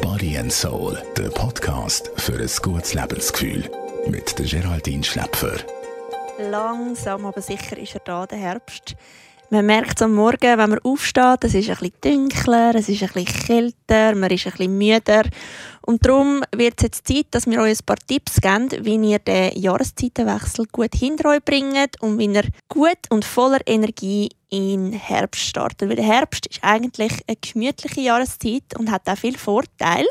Body and Soul, der Podcast für ein gutes Lebensgefühl. Mit der Geraldine Schläpfer. Langsam, aber sicher ist er da, der Herbst. Man merkt es am Morgen, wenn man aufsteht, es ist ein bisschen dunkler, es ist ein bisschen kälter, man ist ein bisschen müder. Und darum wird es jetzt Zeit, dass wir euch ein paar Tipps geben, wie ihr den Jahreszeitenwechsel gut hinter euch bringt und wie ihr gut und voller Energie in Herbst startet. Weil der Herbst ist eigentlich eine gemütliche Jahreszeit und hat auch viele Vorteile.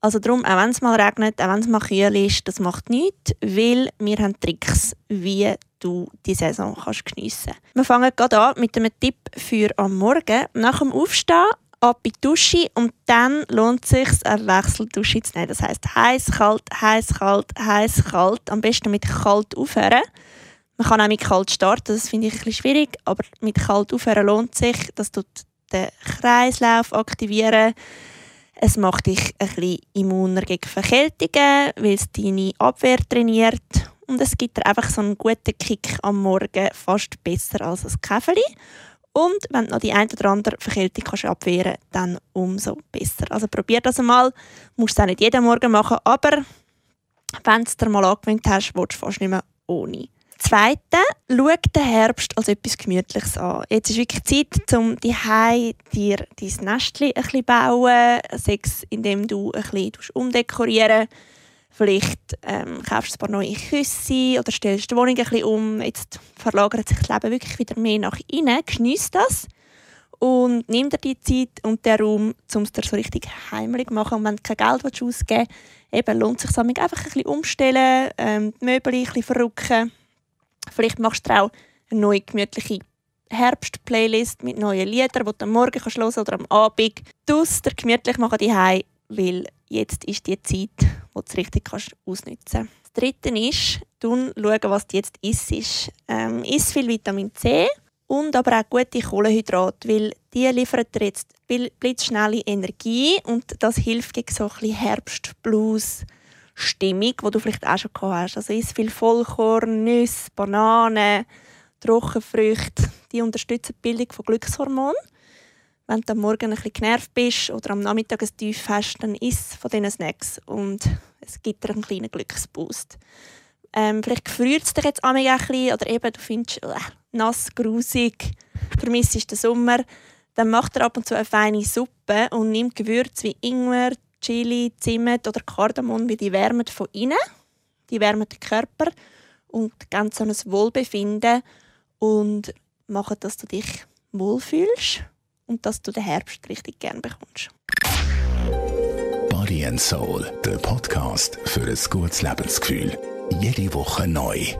Also darum, auch wenn es mal regnet, auch wenn es mal kühl ist, das macht nichts, weil wir haben Tricks, wie du die Saison kannst geniessen kannst. Wir fangen gerade an mit einem Tipp für am Morgen. Nach dem Aufstehen ab in die Dusche und dann lohnt es sich, eine Wechseldusche zu nehmen. Das heisst heiß, kalt, heiß, kalt, heiß, kalt. Am besten mit kalt aufhören. Man kann auch mit kalt starten, das finde ich ein bisschen schwierig, aber mit kalt aufhören lohnt sich. Das tut den Kreislauf aktivieren es macht dich ein bisschen immuner gegen Verkältungen, weil es deine Abwehr trainiert. Und es gibt dir einfach so einen guten Kick am Morgen, fast besser als ein Käfeli. Und wenn du noch die eine oder andere Verkältung kannst abwehren kannst, dann umso besser. Also probier das einmal. Du musst es auch nicht jeden Morgen machen, aber wenn du es dir mal angewöhnt hast, willst du fast nicht mehr ohne. Zweite, schau den Herbst als etwas Gemütliches an. Jetzt ist wirklich Zeit, um die dir dein Nestchen ein bisschen bauen, sei es, indem du ein bisschen umdekorieren Vielleicht ähm, kaufst du ein paar neue Küsse oder stellst die Wohnung ein bisschen um. Jetzt verlagert sich das Leben wirklich wieder mehr nach innen. Genieß das und nimm dir die Zeit und den Raum, um es dir so richtig heimlich zu machen. Und wenn du kein Geld ausgeben willst, eben lohnt es sich einfach ein bisschen umstellen, ähm, die Möbel ein bisschen verrücken Vielleicht machst du auch eine neue gemütliche Herbst-Playlist mit neuen Liedern, die du am Morgen kannst oder am Abend. Du es dir gemütlich machen daheim, weil jetzt ist die Zeit, wo du es richtig kannst ausnutzen kannst. Das Dritte ist, schauen, was du jetzt isst. Ähm, iss viel Vitamin C und aber auch gute Kohlenhydrate, weil die liefern dir jetzt blitzschnelle Energie und das hilft gegen so ein Herbstblues Stimmung, die du vielleicht auch schon gehabt hast. Also isst viel Vollkorn, Nüsse, Bananen, Trockenfrüchte. Die unterstützen die Bildung von Glückshormonen. Wenn du am Morgen ein bisschen genervt bist oder am Nachmittag ein Tief hast, dann isst von diesen Snacks und es gibt dir einen kleinen Glücksboost. Ähm, vielleicht gefriert es dich jetzt ein bisschen oder eben du findest äh, nass, grusig, vermisst den Sommer. Dann mach dir ab und zu eine feine Suppe und nimm Gewürze wie Ingwer, Chili, Zimt oder Kardamom, wie die wärmen von innen, die wärmen den Körper und ganz so ein Wohlbefinden und machen, dass du dich wohlfühlst und dass du den Herbst richtig gern bekommst. Body and Soul, der Podcast für ein gutes Lebensgefühl. Jede Woche neu.